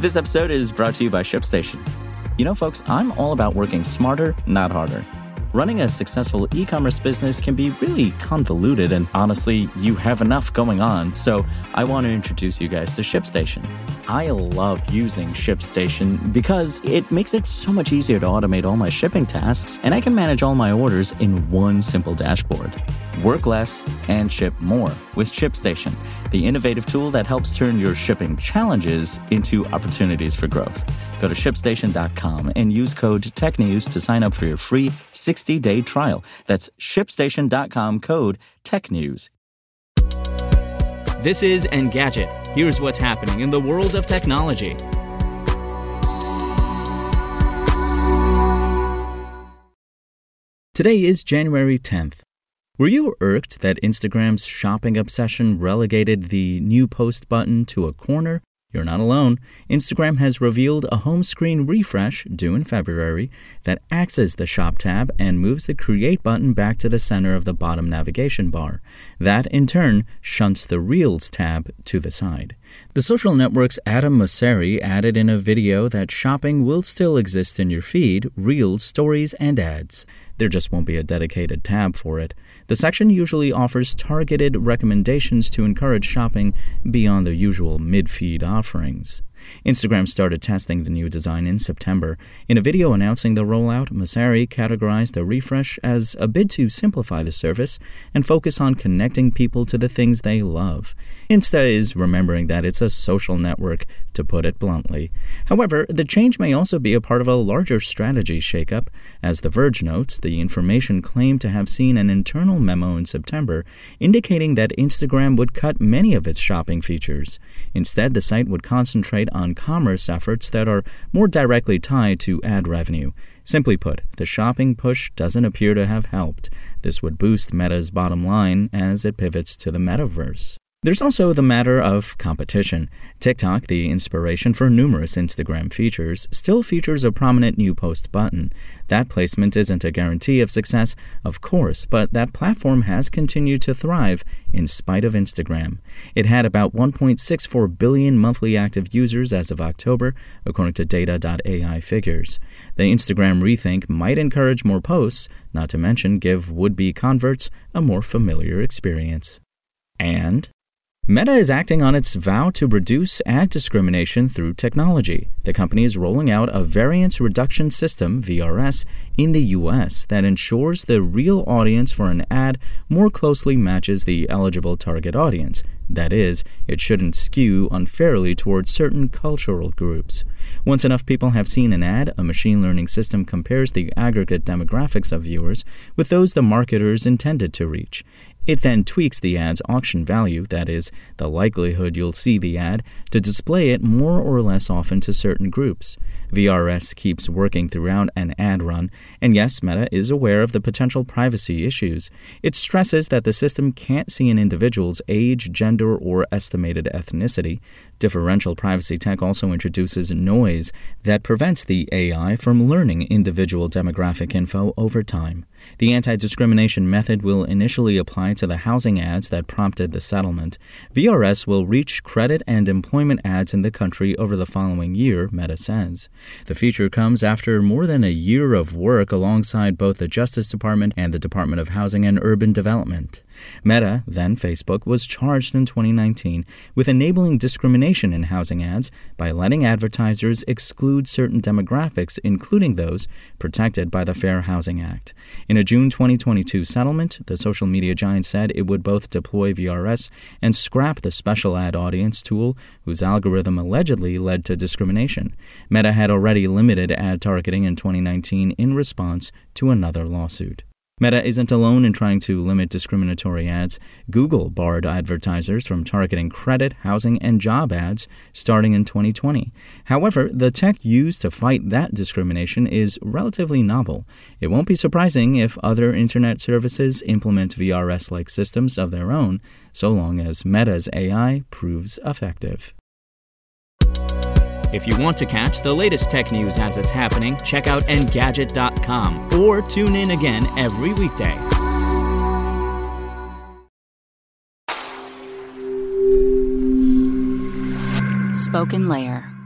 This episode is brought to you by ShipStation. You know, folks, I'm all about working smarter, not harder. Running a successful e commerce business can be really convoluted, and honestly, you have enough going on. So, I want to introduce you guys to ShipStation. I love using ShipStation because it makes it so much easier to automate all my shipping tasks, and I can manage all my orders in one simple dashboard. Work less and ship more with ShipStation, the innovative tool that helps turn your shipping challenges into opportunities for growth. Go to shipstation.com and use code TechNews to sign up for your free 60 day trial. That's shipstation.com code TechNews. This is Engadget. Here's what's happening in the world of technology. Today is January 10th. Were you irked that Instagram's shopping obsession relegated the new post button to a corner? You're not alone. Instagram has revealed a home screen refresh due in February that axes the Shop tab and moves the Create button back to the center of the bottom navigation bar. That, in turn, shunts the Reels tab to the side. The social network's Adam Mosseri added in a video that shopping will still exist in your feed, Reels, Stories, and ads. There just won't be a dedicated tab for it. The section usually offers targeted recommendations to encourage shopping beyond the usual mid feed offerings. Instagram started testing the new design in September. In a video announcing the rollout, Mosseri categorized the refresh as a bid to simplify the service and focus on connecting people to the things they love. Insta is remembering that it's a social network, to put it bluntly. However, the change may also be a part of a larger strategy shakeup. As The Verge notes, the information claimed to have seen an internal memo in September indicating that Instagram would cut many of its shopping features. Instead, the site would concentrate on commerce efforts that are more directly tied to ad revenue. Simply put, the shopping push doesn't appear to have helped. This would boost Meta's bottom line as it pivots to the metaverse. There's also the matter of competition. TikTok, the inspiration for numerous Instagram features, still features a prominent new post button. That placement isn't a guarantee of success, of course, but that platform has continued to thrive in spite of Instagram. It had about 1.64 billion monthly active users as of October, according to data.ai figures. The Instagram rethink might encourage more posts, not to mention give would be converts a more familiar experience. And Meta is acting on its vow to reduce ad discrimination through technology. The company is rolling out a variance reduction system, VRS, in the US that ensures the real audience for an ad more closely matches the eligible target audience. That is, it shouldn't skew unfairly towards certain cultural groups. Once enough people have seen an ad, a machine learning system compares the aggregate demographics of viewers with those the marketers intended to reach. It then tweaks the ad's auction value, that is, the likelihood you'll see the ad, to display it more or less often to certain groups. VRS keeps working throughout an ad run, and yes, Meta is aware of the potential privacy issues. It stresses that the system can't see an individual's age, gender, or estimated ethnicity. Differential privacy tech also introduces noise that prevents the AI from learning individual demographic info over time. The anti discrimination method will initially apply to the housing ads that prompted the settlement. VRS will reach credit and employment ads in the country over the following year, Meta says. The feature comes after more than a year of work alongside both the Justice Department and the Department of Housing and Urban Development. Meta, then Facebook, was charged in 2019 with enabling discrimination in housing ads by letting advertisers exclude certain demographics, including those protected by the Fair Housing Act. In a June 2022 settlement, the social media giant said it would both deploy VRS and scrap the special ad audience tool whose algorithm allegedly led to discrimination. Meta had already limited ad targeting in 2019 in response to another lawsuit. Meta isn't alone in trying to limit discriminatory ads. Google barred advertisers from targeting credit, housing, and job ads starting in 2020. However, the tech used to fight that discrimination is relatively novel. It won't be surprising if other internet services implement VRS like systems of their own, so long as Meta's AI proves effective. If you want to catch the latest tech news as it's happening, check out Engadget.com or tune in again every weekday. Spoken Layer.